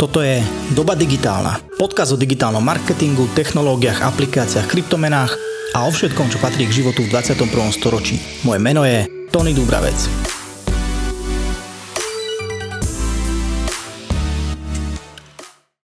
Toto je Doba digitálna. Podkaz o digitálnom marketingu, technológiách, aplikáciách, kryptomenách a o všetkom, čo patrí k životu v 21. storočí. Moje meno je Tony Dubravec.